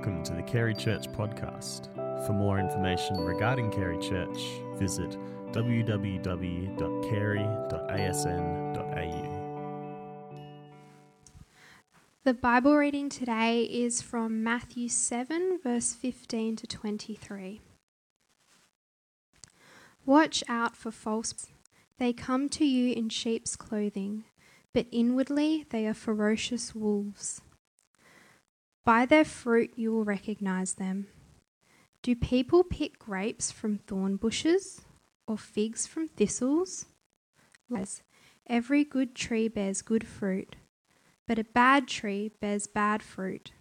Welcome to the Carey Church podcast. For more information regarding Carey Church, visit www.carey.asn.au. The Bible reading today is from Matthew 7, verse 15 to 23. Watch out for false. They come to you in sheep's clothing, but inwardly they are ferocious wolves. By their fruit you will recognize them. Do people pick grapes from thorn bushes or figs from thistles? Yes, every good tree bears good fruit, but a bad tree bears bad fruit.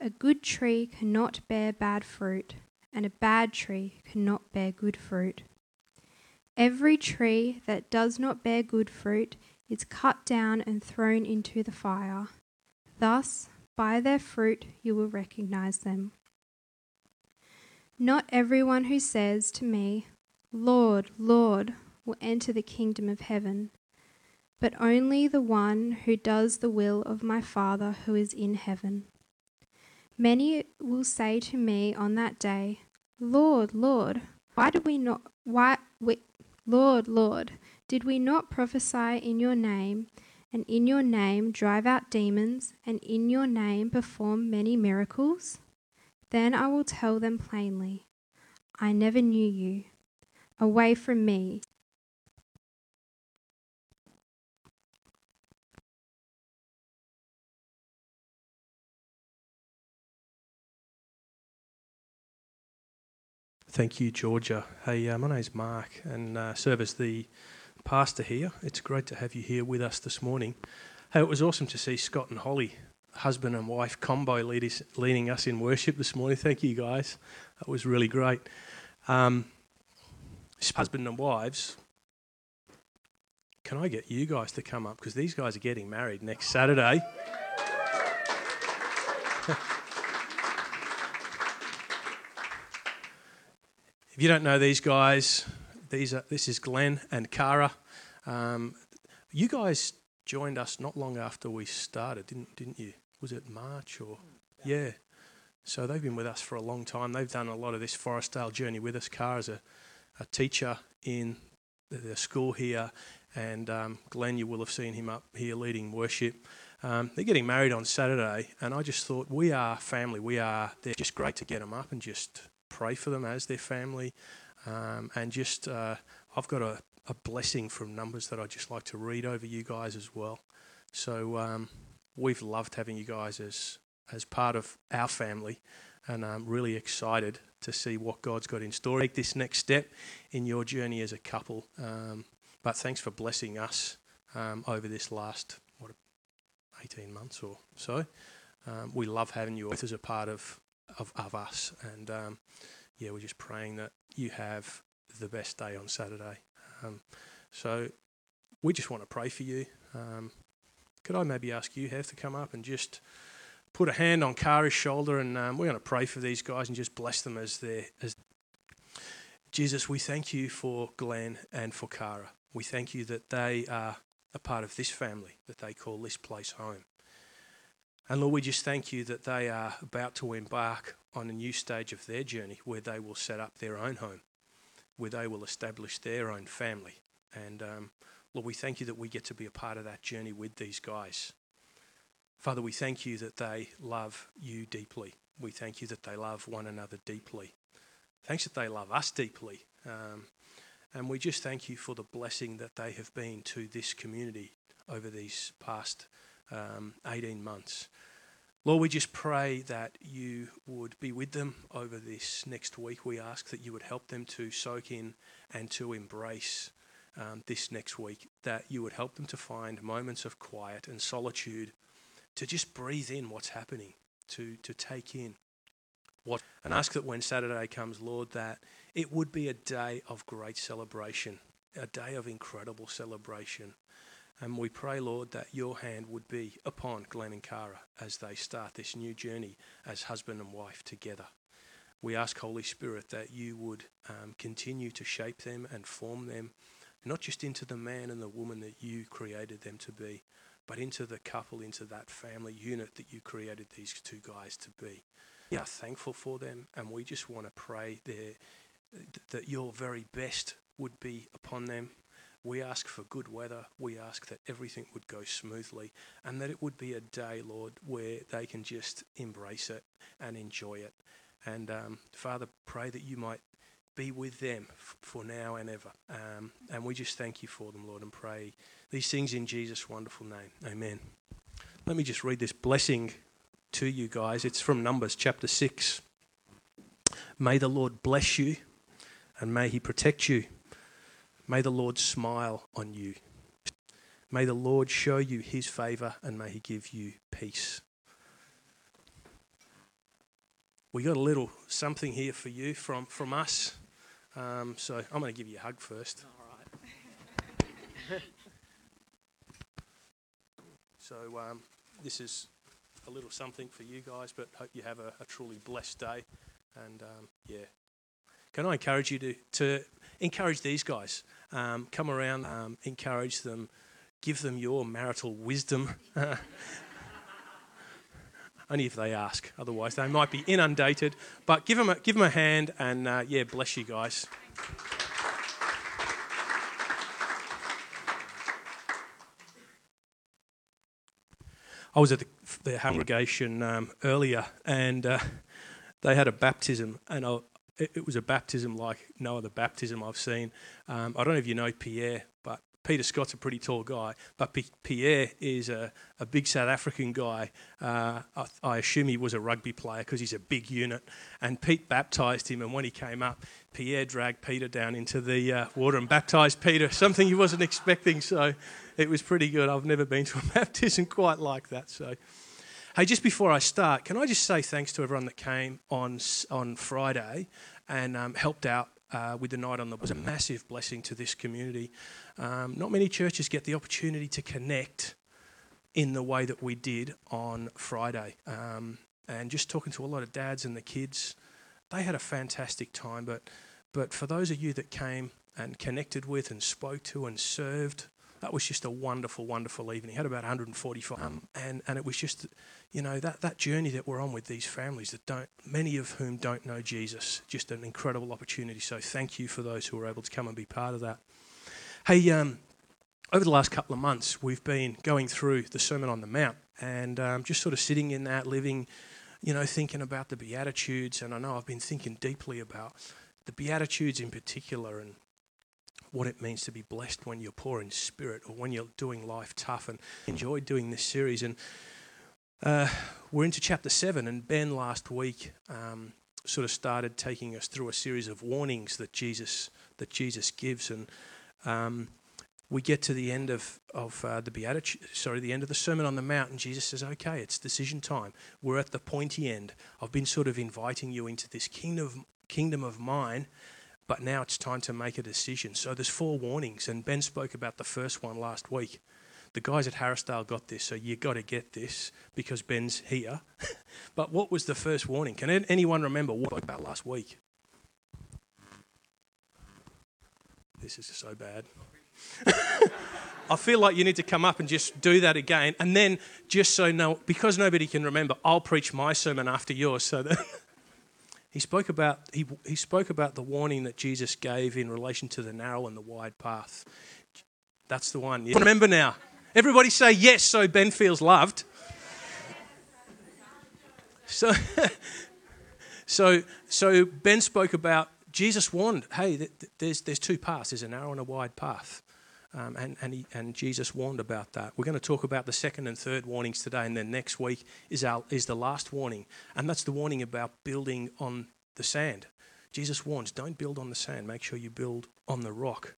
A good tree cannot bear bad fruit, and a bad tree cannot bear good fruit. Every tree that does not bear good fruit is cut down and thrown into the fire. Thus, by their fruit you will recognize them. Not everyone who says to me, Lord, Lord, will enter the kingdom of heaven, but only the one who does the will of my Father who is in heaven. Many will say to me on that day, Lord, Lord, why did we not why we, Lord, Lord, did we not prophesy in your name and in your name drive out demons, and in your name perform many miracles? Then I will tell them plainly, I never knew you. Away from me. Thank you, Georgia. Hey, uh, my name's Mark, and uh, serve as the pastor here. It's great to have you here with us this morning. Hey, it was awesome to see Scott and Holly, husband and wife combo, leading us in worship this morning. Thank you, guys. That was really great. Um, husband and wives, can I get you guys to come up? Because these guys are getting married next Saturday. if you don't know these guys, these are, this is Glenn and Cara. Um, you guys joined us not long after we started, didn't didn't you? Was it March or yeah? So they've been with us for a long time. They've done a lot of this Forrestdale journey with us. Cara's a, a teacher in the, the school here, and um, Glenn, you will have seen him up here leading worship. Um, they're getting married on Saturday, and I just thought we are family. We are. They're just great to get them up and just pray for them as their family. Um, and just, uh, I've got a, a, blessing from numbers that I'd just like to read over you guys as well. So um, we've loved having you guys as, as part of our family, and I'm really excited to see what God's got in store. Take this next step in your journey as a couple. Um, but thanks for blessing us um, over this last, what, 18 months or so. Um, we love having you as a part of, of, of us. And um, yeah, we're just praying that you have the best day on Saturday. Um, so we just want to pray for you. Um, could I maybe ask you, Hev, to come up and just put a hand on Kara's shoulder, and um, we're going to pray for these guys and just bless them as they as. Jesus, we thank you for Glenn and for Kara. We thank you that they are a part of this family, that they call this place home. And Lord, we just thank you that they are about to embark on a new stage of their journey where they will set up their own home, where they will establish their own family. And um, Lord, we thank you that we get to be a part of that journey with these guys. Father, we thank you that they love you deeply. We thank you that they love one another deeply. Thanks that they love us deeply. Um, and we just thank you for the blessing that they have been to this community over these past um, 18 months. Lord, we just pray that you would be with them over this next week. We ask that you would help them to soak in and to embrace um, this next week, that you would help them to find moments of quiet and solitude to just breathe in what's happening, to, to take in what, and ask that when Saturday comes, Lord, that it would be a day of great celebration, a day of incredible celebration and we pray, Lord, that your hand would be upon Glenn and Cara as they start this new journey as husband and wife together. We ask, Holy Spirit, that you would um, continue to shape them and form them, not just into the man and the woman that you created them to be, but into the couple, into that family unit that you created these two guys to be. we are thankful for them, and we just want to pray there that your very best would be upon them. We ask for good weather. We ask that everything would go smoothly and that it would be a day, Lord, where they can just embrace it and enjoy it. And um, Father, pray that you might be with them f- for now and ever. Um, and we just thank you for them, Lord, and pray these things in Jesus' wonderful name. Amen. Let me just read this blessing to you guys. It's from Numbers chapter 6. May the Lord bless you and may he protect you. May the Lord smile on you. May the Lord show you his favour and may he give you peace. We got a little something here for you from, from us. Um, so I'm going to give you a hug first. All right. so um, this is a little something for you guys, but hope you have a, a truly blessed day. And um, yeah, can I encourage you to, to encourage these guys? Um, come around, um, encourage them, give them your marital wisdom. Only if they ask, otherwise they might be inundated. But give them a, give them a hand, and uh, yeah, bless you guys. I was at the, the congregation um, earlier, and uh, they had a baptism, and I, it, it was a baptism like no other baptism I've seen. Um, I don't know if you know Pierre, but Peter Scott's a pretty tall guy, but P- Pierre is a, a big South African guy. Uh, I, I assume he was a rugby player because he's a big unit. And Pete baptised him, and when he came up, Pierre dragged Peter down into the uh, water and baptised Peter, something he wasn't expecting. So it was pretty good. I've never been to a baptism quite like that. So. Hey, just before I start, can I just say thanks to everyone that came on on Friday and um, helped out uh, with the night on the. Was a massive blessing to this community. Um, not many churches get the opportunity to connect in the way that we did on Friday. Um, and just talking to a lot of dads and the kids, they had a fantastic time. But but for those of you that came and connected with and spoke to and served, that was just a wonderful, wonderful evening. He Had about 145, um, and and it was just, you know, that that journey that we're on with these families that don't, many of whom don't know Jesus. Just an incredible opportunity. So thank you for those who were able to come and be part of that. Hey, um, over the last couple of months, we've been going through the Sermon on the Mount and um, just sort of sitting in that, living, you know, thinking about the Beatitudes. And I know I've been thinking deeply about the Beatitudes in particular and what it means to be blessed when you're poor in spirit or when you're doing life tough and enjoy doing this series. And uh, we're into chapter seven, and Ben last week um, sort of started taking us through a series of warnings that Jesus that Jesus gives, and um, we get to the end of of uh, the beatitude, sorry, the end of the Sermon on the Mount, and Jesus says, "Okay, it's decision time. We're at the pointy end. I've been sort of inviting you into this kingdom kingdom of mine." But now it's time to make a decision. So there's four warnings, and Ben spoke about the first one last week. The guys at Harrisdale got this, so you got to get this because Ben's here. but what was the first warning? Can anyone remember what I spoke about last week? This is so bad. I feel like you need to come up and just do that again, and then just so no, because nobody can remember, I'll preach my sermon after yours, so that. He spoke about he, he spoke about the warning that Jesus gave in relation to the narrow and the wide path. That's the one. Remember now. Everybody say yes so Ben feels loved. So so so Ben spoke about Jesus warned, hey, there's there's two paths, there's a narrow and a wide path. Um, and, and, he, and Jesus warned about that. We're going to talk about the second and third warnings today, and then next week is, our, is the last warning. And that's the warning about building on the sand. Jesus warns, don't build on the sand, make sure you build on the rock.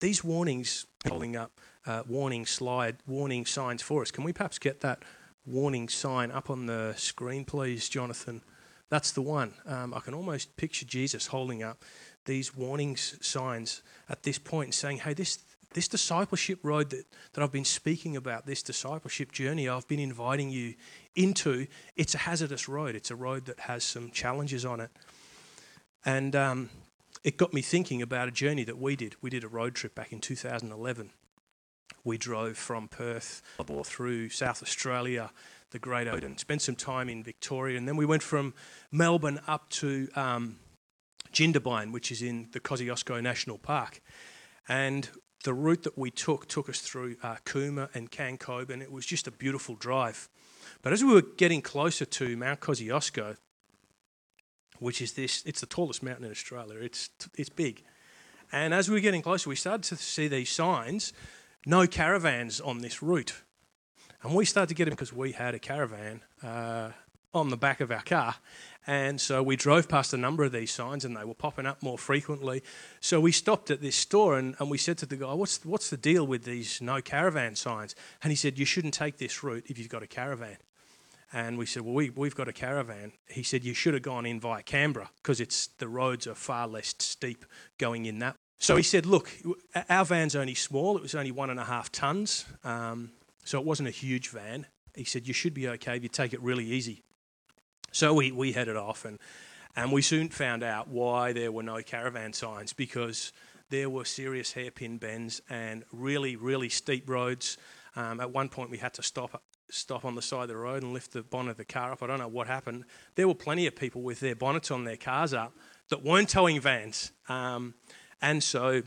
These warnings, holding up uh, warning slide, warning signs for us. Can we perhaps get that warning sign up on the screen, please, Jonathan? That's the one. Um, I can almost picture Jesus holding up these warning signs at this point, saying, hey, this, this discipleship road that, that I've been speaking about, this discipleship journey I've been inviting you into, it's a hazardous road. It's a road that has some challenges on it. And um, it got me thinking about a journey that we did. We did a road trip back in 2011. We drove from Perth through South Australia, the Great Oden. Spent some time in Victoria, and then we went from Melbourne up to um, Jindabyne, which is in the Kosciuszko National Park. And the route that we took took us through uh, Cooma and Khancoban, and it was just a beautiful drive. But as we were getting closer to Mount Kosciuszko, which is this, it's the tallest mountain in Australia. It's it's big, and as we were getting closer, we started to see these signs: no caravans on this route. And we started to get them because we had a caravan uh, on the back of our car. And so we drove past a number of these signs and they were popping up more frequently. So we stopped at this store and, and we said to the guy, what's, what's the deal with these no caravan signs? And he said, You shouldn't take this route if you've got a caravan. And we said, Well, we, we've got a caravan. He said, You should have gone in via Canberra because it's the roads are far less steep going in that. So he said, Look, our van's only small. It was only one and a half tons. Um, so it wasn't a huge van. He said, You should be okay if you take it really easy. So we, we headed off, and, and we soon found out why there were no caravan signs because there were serious hairpin bends and really, really steep roads. Um, at one point, we had to stop stop on the side of the road and lift the bonnet of the car up. I don't know what happened. There were plenty of people with their bonnets on their cars up that weren't towing vans. Um, and so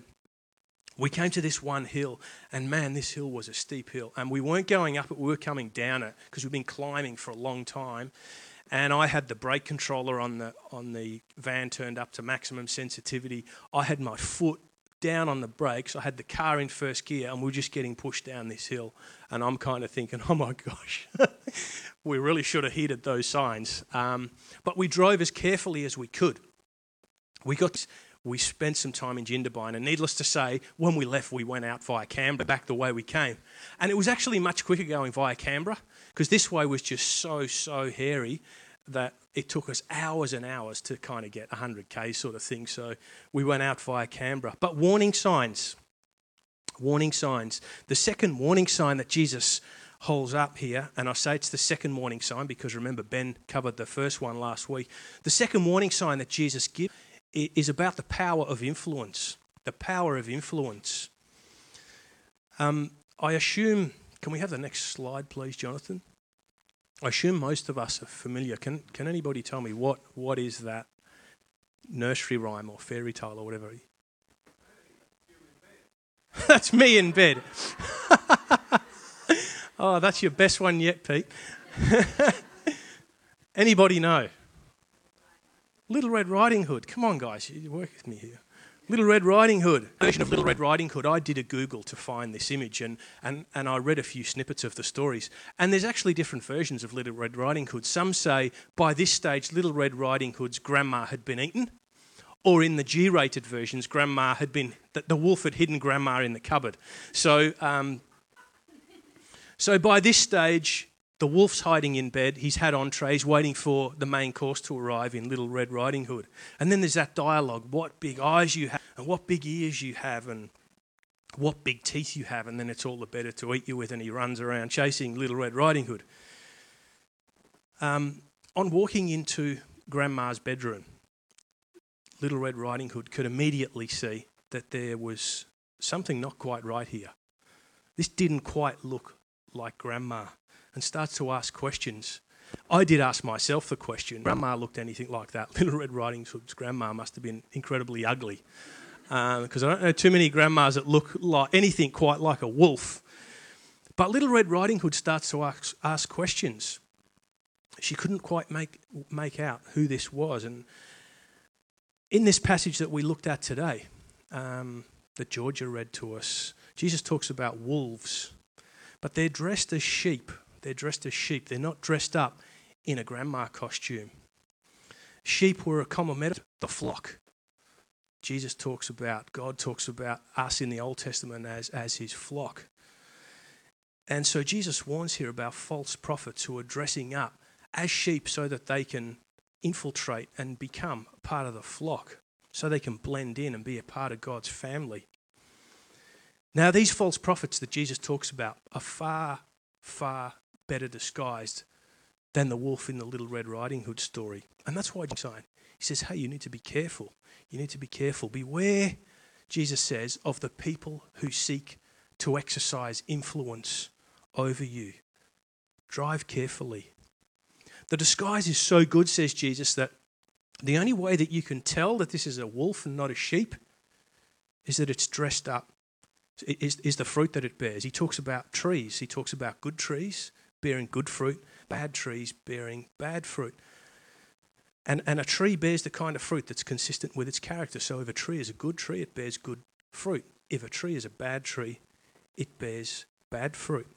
we came to this one hill, and man, this hill was a steep hill. And we weren't going up it, we were coming down it because we've been climbing for a long time. And I had the brake controller on the, on the van turned up to maximum sensitivity. I had my foot down on the brakes. I had the car in first gear, and we are just getting pushed down this hill. And I'm kind of thinking, oh my gosh, we really should have heeded those signs. Um, but we drove as carefully as we could. We got we spent some time in Jindabyne, and needless to say, when we left, we went out via Canberra, back the way we came. And it was actually much quicker going via Canberra, because this way was just so, so hairy that it took us hours and hours to kind of get 100k sort of thing. So we went out via Canberra. But warning signs. Warning signs. The second warning sign that Jesus holds up here, and I say it's the second warning sign because remember, Ben covered the first one last week. The second warning sign that Jesus gives is about the power of influence. The power of influence. Um, I assume, can we have the next slide, please, Jonathan? I assume most of us are familiar. Can, can anybody tell me what, what is that nursery rhyme or fairy tale or whatever? that's me in bed. oh, that's your best one yet, Pete. anybody know? Little Red Riding Hood. Come on, guys, you work with me here. Little Red Riding Hood. Version of Little Red Riding Hood. I did a Google to find this image and, and, and I read a few snippets of the stories. And there's actually different versions of Little Red Riding Hood. Some say by this stage, Little Red Riding Hood's grandma had been eaten. Or in the G rated versions, grandma had been, the, the wolf had hidden grandma in the cupboard. So, um, so by this stage, the wolf's hiding in bed. He's had entrees, waiting for the main course to arrive in Little Red Riding Hood. And then there's that dialogue what big eyes you have, and what big ears you have, and what big teeth you have. And then it's all the better to eat you with. And he runs around chasing Little Red Riding Hood. Um, on walking into Grandma's bedroom, Little Red Riding Hood could immediately see that there was something not quite right here. This didn't quite look like Grandma and starts to ask questions. I did ask myself the question. Grandma looked anything like that. Little Red Riding Hood's grandma must have been incredibly ugly. Because um, I don't know too many grandmas that look like anything quite like a wolf. But Little Red Riding Hood starts to ask, ask questions. She couldn't quite make, make out who this was. And in this passage that we looked at today, um, that Georgia read to us, Jesus talks about wolves, but they're dressed as sheep they're dressed as sheep. They're not dressed up in a grandma costume. Sheep were a common metaphor, the flock. Jesus talks about, God talks about us in the Old Testament as, as his flock. And so Jesus warns here about false prophets who are dressing up as sheep so that they can infiltrate and become part of the flock, so they can blend in and be a part of God's family. Now, these false prophets that Jesus talks about are far, far better disguised than the wolf in the Little Red Riding Hood story. And that's why saying, he says, hey, you need to be careful. You need to be careful. Beware, Jesus says, of the people who seek to exercise influence over you. Drive carefully. The disguise is so good, says Jesus, that the only way that you can tell that this is a wolf and not a sheep is that it's dressed up, is, is the fruit that it bears. He talks about trees. He talks about good trees bearing good fruit, bad trees bearing bad fruit. And, and a tree bears the kind of fruit that's consistent with its character. So if a tree is a good tree, it bears good fruit. If a tree is a bad tree, it bears bad fruit.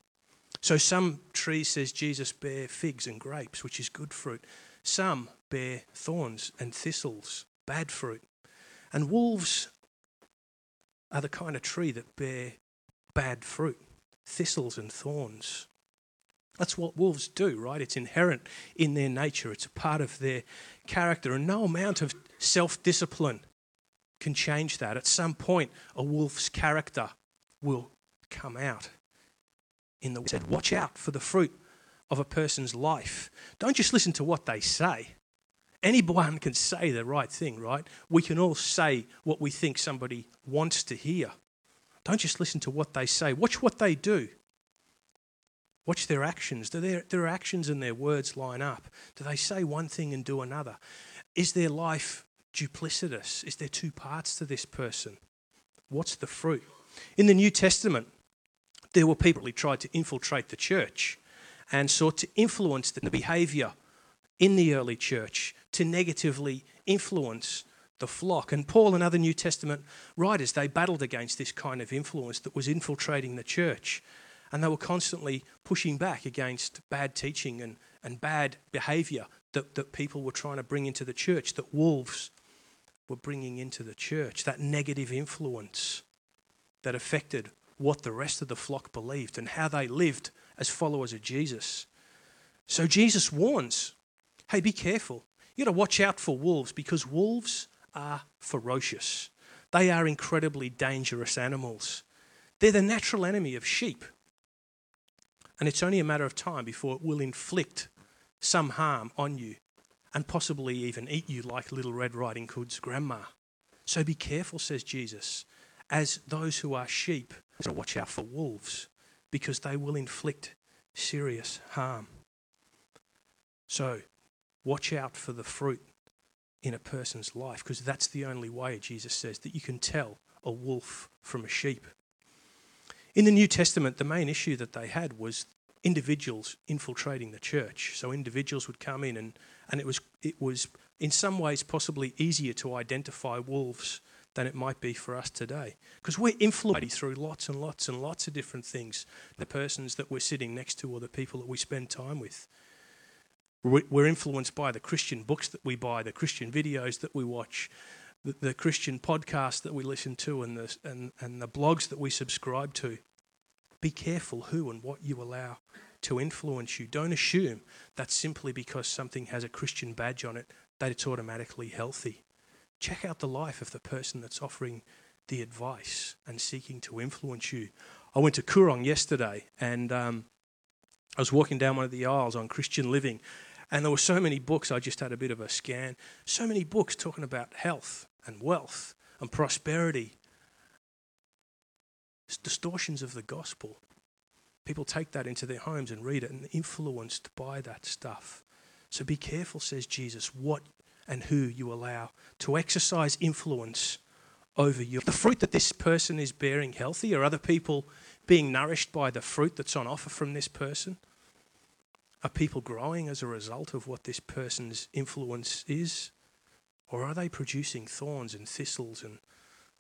So some trees, says Jesus, bear figs and grapes, which is good fruit. Some bear thorns and thistles, bad fruit. And wolves are the kind of tree that bear bad fruit, thistles and thorns. That's what wolves do, right? It's inherent in their nature, it's a part of their character, and no amount of self discipline can change that. At some point, a wolf's character will come out. In the said, watch out for the fruit of a person's life. Don't just listen to what they say. Anyone can say the right thing, right? We can all say what we think somebody wants to hear. Don't just listen to what they say. Watch what they do. Watch their actions. Do their, their actions and their words line up? Do they say one thing and do another? Is their life duplicitous? Is there two parts to this person? What's the fruit? In the New Testament, there were people who tried to infiltrate the church and sought to influence the behavior in the early church to negatively influence the flock. And Paul and other New Testament writers, they battled against this kind of influence that was infiltrating the church. And they were constantly pushing back against bad teaching and, and bad behavior that, that people were trying to bring into the church, that wolves were bringing into the church, that negative influence that affected what the rest of the flock believed and how they lived as followers of Jesus. So Jesus warns hey, be careful. You got to watch out for wolves because wolves are ferocious. They are incredibly dangerous animals. They're the natural enemy of sheep. And it's only a matter of time before it will inflict some harm on you and possibly even eat you like Little Red Riding Hood's grandma. So be careful, says Jesus, as those who are sheep, so watch out for wolves because they will inflict serious harm. So watch out for the fruit in a person's life because that's the only way, Jesus says, that you can tell a wolf from a sheep. In the New Testament, the main issue that they had was individuals infiltrating the church. So individuals would come in, and, and it, was, it was in some ways possibly easier to identify wolves than it might be for us today. Because we're influenced through lots and lots and lots of different things the persons that we're sitting next to or the people that we spend time with. We're influenced by the Christian books that we buy, the Christian videos that we watch, the, Christian podcasts that we listen to and the, and, and the blogs that we subscribe to. Be careful who and what you allow to influence you. Don't assume that simply because something has a Christian badge on it that it's automatically healthy. Check out the life of the person that's offering the advice and seeking to influence you. I went to Koorong yesterday and um, I was walking down one of the aisles on Christian living and there were so many books, I just had a bit of a scan. So many books talking about health and wealth and prosperity. It's distortions of the gospel. People take that into their homes and read it and influenced by that stuff. So be careful, says Jesus, what and who you allow to exercise influence over you. The fruit that this person is bearing healthy, are other people being nourished by the fruit that's on offer from this person? Are people growing as a result of what this person's influence is? Or are they producing thorns and thistles and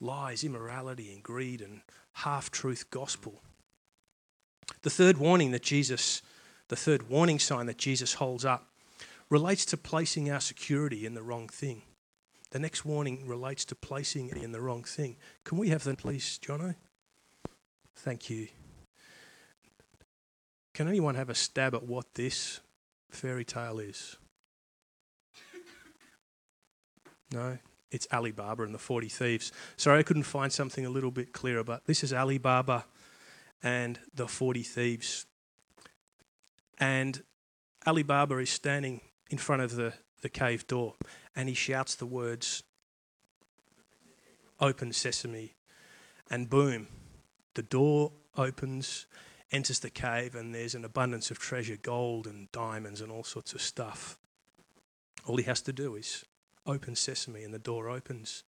lies, immorality and greed and half truth gospel? The third warning that Jesus, the third warning sign that Jesus holds up, relates to placing our security in the wrong thing. The next warning relates to placing it in the wrong thing. Can we have that, please, Jono? Thank you. Can anyone have a stab at what this fairy tale is? No? It's Ali Baba and the 40 Thieves. Sorry, I couldn't find something a little bit clearer, but this is Ali Baba and the 40 Thieves. And Ali Baba is standing in front of the, the cave door and he shouts the words, Open sesame. And boom, the door opens enters the cave and there's an abundance of treasure, gold and diamonds and all sorts of stuff. All he has to do is open sesame and the door opens.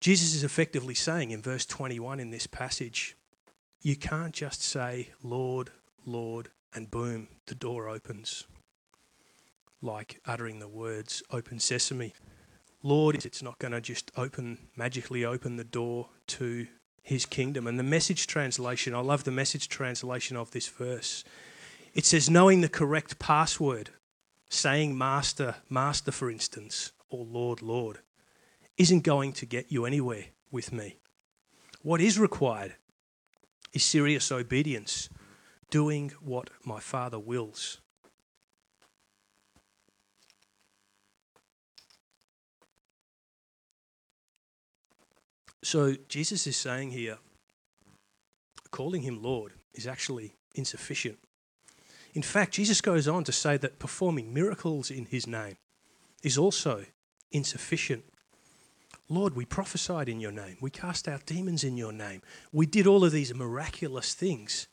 Jesus is effectively saying in verse 21 in this passage, you can't just say, Lord, Lord, and boom, the door opens. Like uttering the words, open sesame. Lord, it's not going to just open, magically open the door to his kingdom. And the message translation, I love the message translation of this verse. It says, knowing the correct password, saying master, master, for instance, or Lord, Lord, isn't going to get you anywhere with me. What is required is serious obedience, doing what my Father wills. So Jesus is saying here, calling him Lord is actually insufficient. In fact, Jesus goes on to say that performing miracles in his name is also insufficient. Lord, we prophesied in your name. We cast out demons in your name. We did all of these miraculous things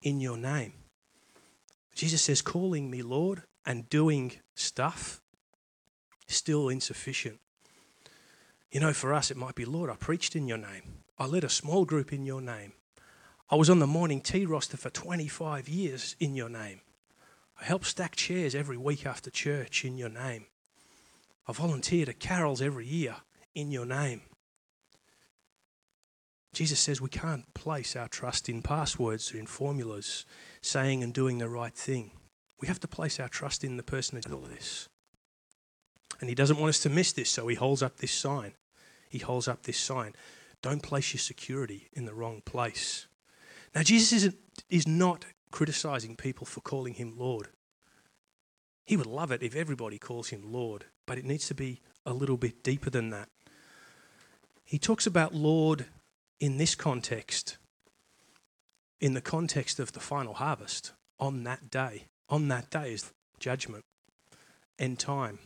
in your name. Jesus says, calling me Lord and doing stuff still insufficient. You know, for us, it might be, Lord, I preached in your name. I led a small group in your name. I was on the morning tea roster for 25 years in your name. I helped stack chairs every week after church in your name. I volunteered at carols every year in your name. Jesus says we can't place our trust in passwords or in formulas, saying and doing the right thing. We have to place our trust in the person who did all this. And he doesn't want us to miss this, so he holds up this sign. He holds up this sign. Don't place your security in the wrong place. Now, Jesus isn't, is not criticizing people for calling him Lord. He would love it if everybody calls him Lord, but it needs to be a little bit deeper than that. He talks about Lord in this context, in the context of the final harvest, on that day. On that day is judgment, end time.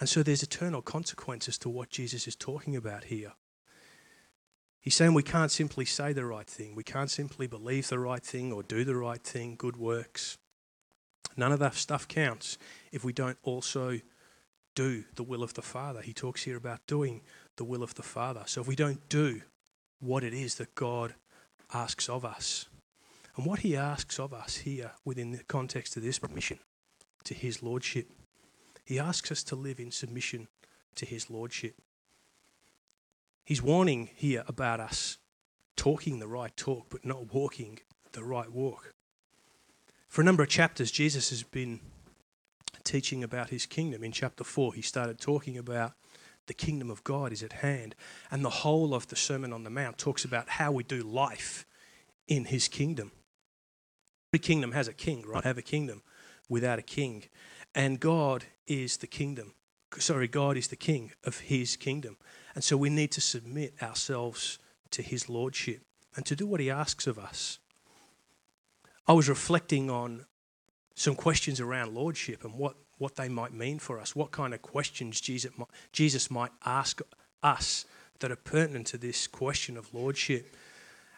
And so there's eternal consequences to what Jesus is talking about here. He's saying we can't simply say the right thing, we can't simply believe the right thing or do the right thing, good works. None of that stuff counts if we don't also do the will of the Father. He talks here about doing the will of the Father. So if we don't do what it is that God asks of us, and what He asks of us here within the context of this mission to His Lordship, He asks us to live in submission to His Lordship. He's warning here about us talking the right talk, but not walking the right walk. For a number of chapters, Jesus has been teaching about his kingdom. In chapter 4, he started talking about the kingdom of God is at hand. And the whole of the Sermon on the Mount talks about how we do life in his kingdom. Every kingdom has a king, right? Have a kingdom without a king. And God is the kingdom. Sorry, God is the king of his kingdom. And so we need to submit ourselves to his lordship and to do what he asks of us. I was reflecting on some questions around lordship and what, what they might mean for us, what kind of questions Jesus might, Jesus might ask us that are pertinent to this question of lordship.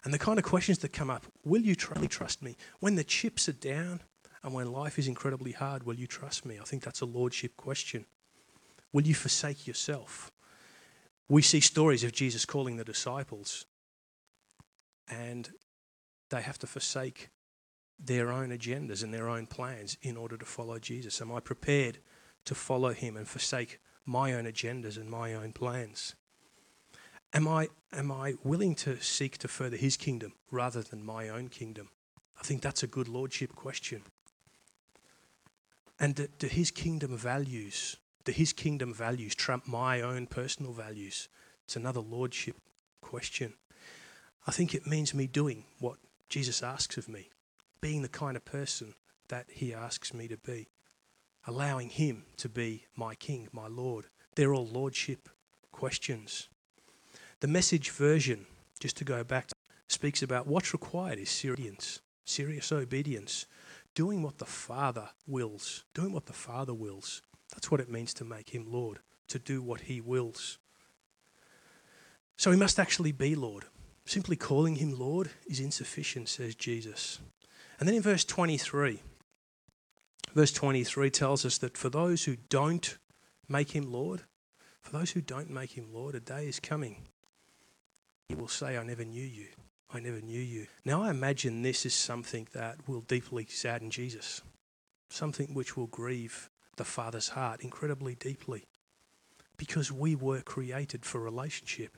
And the kind of questions that come up will you truly trust me? When the chips are down and when life is incredibly hard, will you trust me? I think that's a lordship question. Will you forsake yourself? We see stories of Jesus calling the disciples, and they have to forsake their own agendas and their own plans in order to follow Jesus. Am I prepared to follow him and forsake my own agendas and my own plans? Am I, am I willing to seek to further his kingdom rather than my own kingdom? I think that's a good lordship question. And do, do his kingdom values do his kingdom values trump my own personal values? It's another lordship question. I think it means me doing what Jesus asks of me, being the kind of person that he asks me to be, allowing him to be my king, my Lord. They're all lordship questions. The message version, just to go back, speaks about what's required is serious, serious obedience, doing what the Father wills, doing what the Father wills. That's what it means to make him Lord, to do what he wills. So he must actually be Lord. Simply calling him Lord is insufficient, says Jesus. And then in verse 23, verse 23 tells us that for those who don't make him Lord, for those who don't make him Lord, a day is coming. He will say, I never knew you. I never knew you. Now, I imagine this is something that will deeply sadden Jesus, something which will grieve the Father's heart incredibly deeply, because we were created for relationship.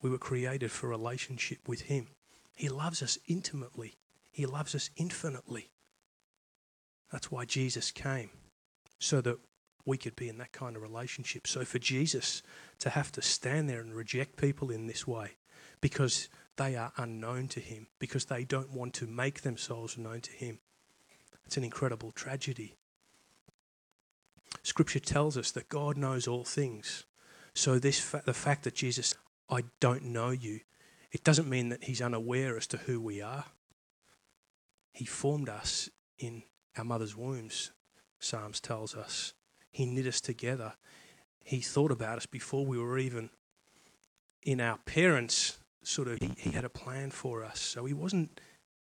We were created for relationship with Him. He loves us intimately, He loves us infinitely. That's why Jesus came, so that we could be in that kind of relationship. So for Jesus to have to stand there and reject people in this way because they are unknown to him, because they don't want to make themselves known to him, it's an incredible tragedy. Scripture tells us that God knows all things. So this fa- the fact that Jesus, I don't know you, it doesn't mean that he's unaware as to who we are. He formed us in our mother's wombs, Psalms tells us. He knit us together. He thought about us before we were even in our parents' sort of. He, he had a plan for us, so he wasn't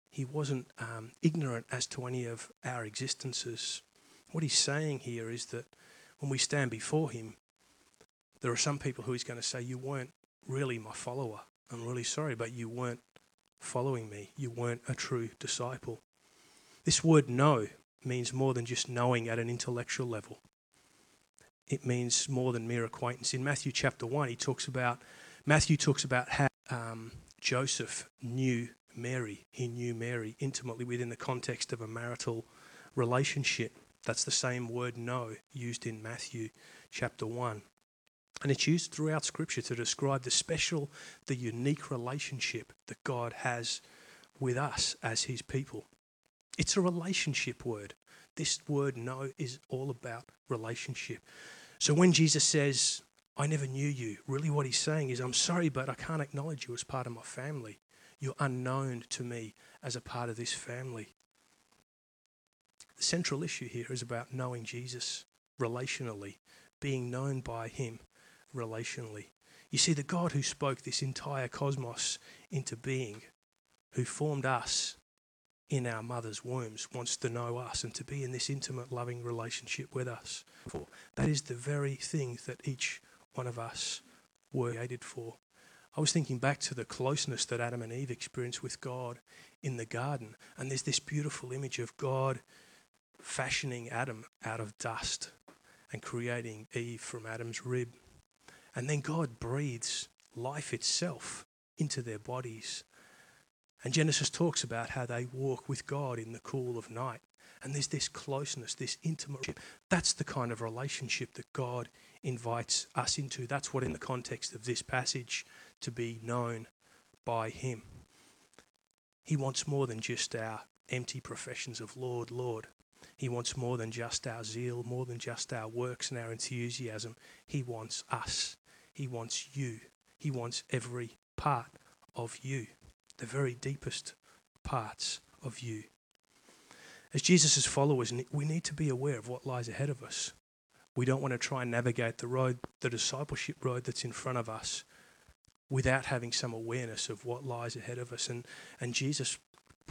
he wasn't um, ignorant as to any of our existences. What he's saying here is that when we stand before him, there are some people who he's going to say, "You weren't really my follower. I'm really sorry, but you weren't following me. You weren't a true disciple." This word "know" means more than just knowing at an intellectual level it means more than mere acquaintance. In Matthew chapter 1, he talks about, Matthew talks about how um, Joseph knew Mary. He knew Mary intimately within the context of a marital relationship. That's the same word know used in Matthew chapter 1. And it's used throughout Scripture to describe the special, the unique relationship that God has with us as His people. It's a relationship word. This word know is all about relationship. So when Jesus says, I never knew you, really what he's saying is, I'm sorry, but I can't acknowledge you as part of my family. You're unknown to me as a part of this family. The central issue here is about knowing Jesus relationally, being known by him relationally. You see, the God who spoke this entire cosmos into being, who formed us in our mother's wombs wants to know us and to be in this intimate, loving relationship with us. For that is the very thing that each one of us were created for. I was thinking back to the closeness that Adam and Eve experienced with God in the garden, and there's this beautiful image of God fashioning Adam out of dust and creating Eve from Adam's rib. And then God breathes life itself into their bodies and Genesis talks about how they walk with God in the cool of night. And there's this closeness, this intimate. That's the kind of relationship that God invites us into. That's what, in the context of this passage, to be known by Him. He wants more than just our empty professions of Lord, Lord. He wants more than just our zeal, more than just our works and our enthusiasm. He wants us. He wants you. He wants every part of you the very deepest parts of you. As Jesus' followers, we need to be aware of what lies ahead of us. We don't want to try and navigate the road, the discipleship road that's in front of us, without having some awareness of what lies ahead of us. And, and Jesus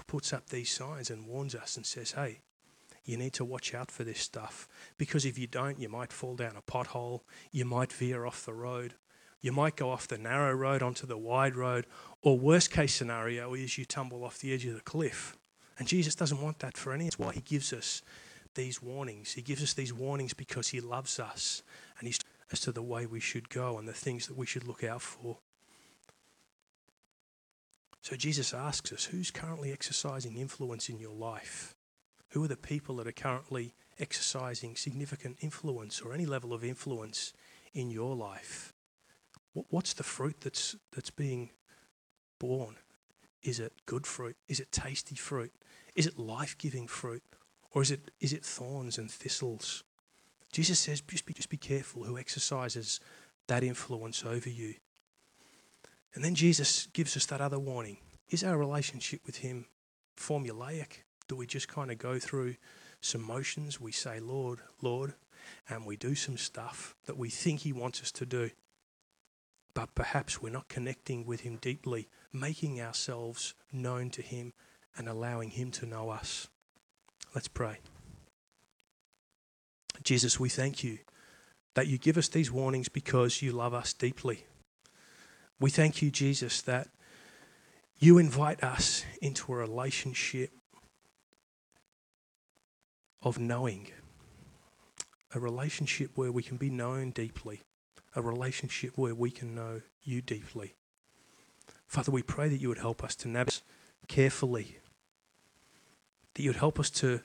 puts up these signs and warns us and says, hey, you need to watch out for this stuff because if you don't, you might fall down a pothole, you might veer off the road, you might go off the narrow road onto the wide road, or worst case scenario is you tumble off the edge of the cliff. And Jesus doesn't want that for any. That's why he gives us these warnings. He gives us these warnings because he loves us and he's as to the way we should go and the things that we should look out for. So Jesus asks us, who's currently exercising influence in your life? Who are the people that are currently exercising significant influence or any level of influence in your life? What's the fruit that's, that's being born? Is it good fruit? Is it tasty fruit? Is it life giving fruit? Or is it, is it thorns and thistles? Jesus says, just be, just be careful who exercises that influence over you. And then Jesus gives us that other warning. Is our relationship with Him formulaic? Do we just kind of go through some motions? We say, Lord, Lord, and we do some stuff that we think He wants us to do. but perhaps we're not connecting with Him deeply, making ourselves known to Him and allowing Him to know us. Let's pray. Jesus, we thank you that you give us these warnings because you love us deeply. We thank you, Jesus, that you invite us into a relationship of knowing, a relationship where we can be known deeply, a relationship where we can know you deeply. Father, we pray that you would help us to navigate carefully, that you would help us to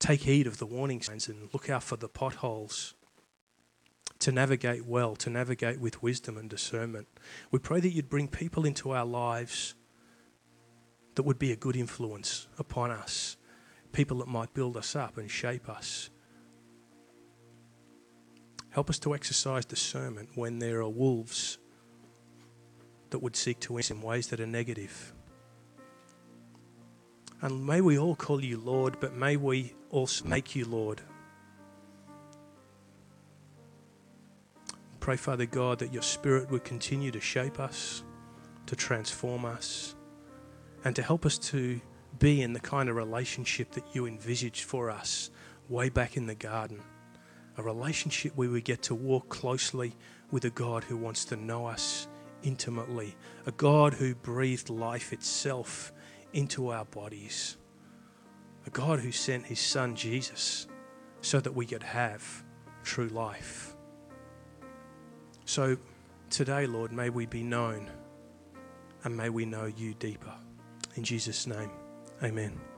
take heed of the warning signs and look out for the potholes, to navigate well, to navigate with wisdom and discernment. We pray that you'd bring people into our lives that would be a good influence upon us, people that might build us up and shape us. Help us to exercise discernment when there are wolves that would seek to us in ways that are negative. And may we all call you Lord, but may we also make you Lord. Pray, Father God, that your Spirit would continue to shape us, to transform us, and to help us to be in the kind of relationship that you envisaged for us way back in the garden. A relationship where we get to walk closely with a God who wants to know us intimately, a God who breathed life itself into our bodies, a God who sent his Son Jesus so that we could have true life. So today, Lord, may we be known and may we know you deeper. In Jesus' name, amen.